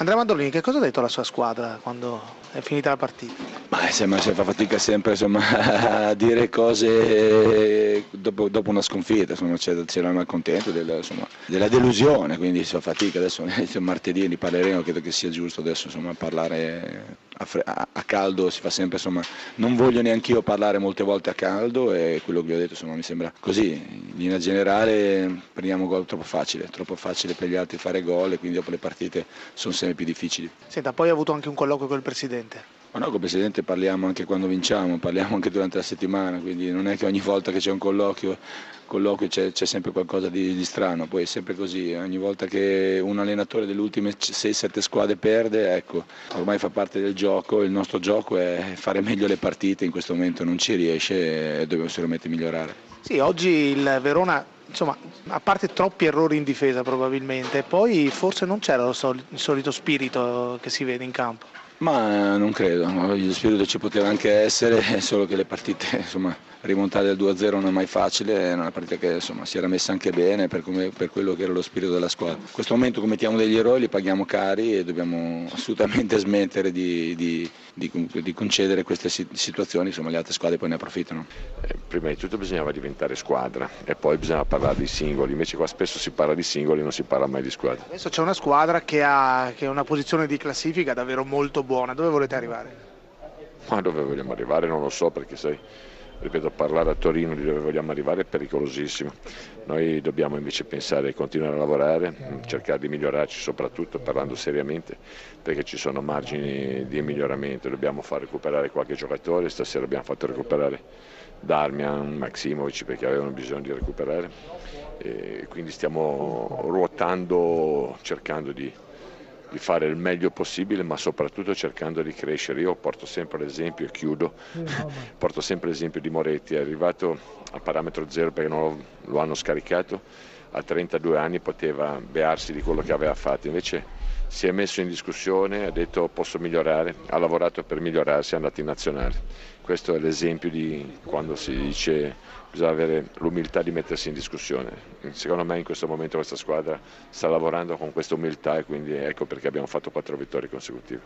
Andrea Mandolini, che cosa ha detto la sua squadra quando è finita la partita? Ma insomma, si fa fatica sempre insomma, a dire cose dopo, dopo una sconfitta, insomma, c'è, c'era il malcontento della, insomma, della, delusione, quindi si fa fatica. Adesso martedì ne parleremo, credo che sia giusto adesso insomma, parlare a, fre- a, caldo, si fa sempre, insomma, non voglio neanche io parlare molte volte a caldo e quello che vi ho detto insomma, mi sembra così. In linea generale prendiamo gol troppo facile, troppo facile per gli altri fare gol e quindi dopo le partite sono sempre più difficili. Senta, poi ha avuto anche un colloquio con il Presidente. Ma no, con il Presidente parliamo anche quando vinciamo, parliamo anche durante la settimana, quindi non è che ogni volta che c'è un colloquio, colloquio c'è, c'è, sempre qualcosa di, di, strano, poi è sempre così, ogni volta che un allenatore delle ultime 6-7 squadre perde, ecco, ormai fa parte del gioco, il nostro gioco è fare meglio le partite, in questo momento non ci riesce e dobbiamo sicuramente migliorare. Sì, oggi il Verona insomma, a parte troppi errori in difesa probabilmente, poi forse non c'era il solito spirito che si vede in campo. Ma non credo, lo spirito ci poteva anche essere, solo che le partite insomma, rimontare del 2-0 non è mai facile, è una partita che insomma, si era messa anche bene per, come, per, quello che era lo spirito della squadra. In questo momento commettiamo degli errori, li paghiamo cari e dobbiamo assolutamente smettere di, di, di, di concedere queste situazioni, insomma le altre squadre poi ne approfittano. Eh, prima di tutto bisognava diventare squadra e poi bisognava parlare di singoli, invece qua spesso si parla di singoli e non si parla mai di squadra. Adesso c'è una squadra che ha, che ha una posizione di classifica davvero molto buona, dove volete arrivare? Ma dove vogliamo arrivare non lo so perché sai ripeto, parlare a Torino di dove vogliamo arrivare è pericolosissimo. Noi dobbiamo invece pensare e continuare a lavorare, cercare di migliorarci soprattutto parlando seriamente perché ci sono margini di miglioramento, dobbiamo far recuperare qualche giocatore, stasera abbiamo fatto recuperare Darmian, Maximovic perché avevano bisogno di recuperare e quindi stiamo ruotando cercando di di fare il meglio possibile ma soprattutto cercando di crescere. Io porto sempre l'esempio e chiudo, porto sempre l'esempio di Moretti, è arrivato a parametro zero perché non lo, lo hanno scaricato, a 32 anni poteva bearsi di quello che aveva fatto, invece si è messo in discussione, ha detto posso migliorare, ha lavorato per migliorarsi, è andato in nazionale. Questo è l'esempio di quando si dice bisogna avere l'umiltà di mettersi in discussione. Secondo me in questo momento questa squadra sta lavorando con questa umiltà e quindi ecco perché abbiamo fatto quattro vittorie consecutive.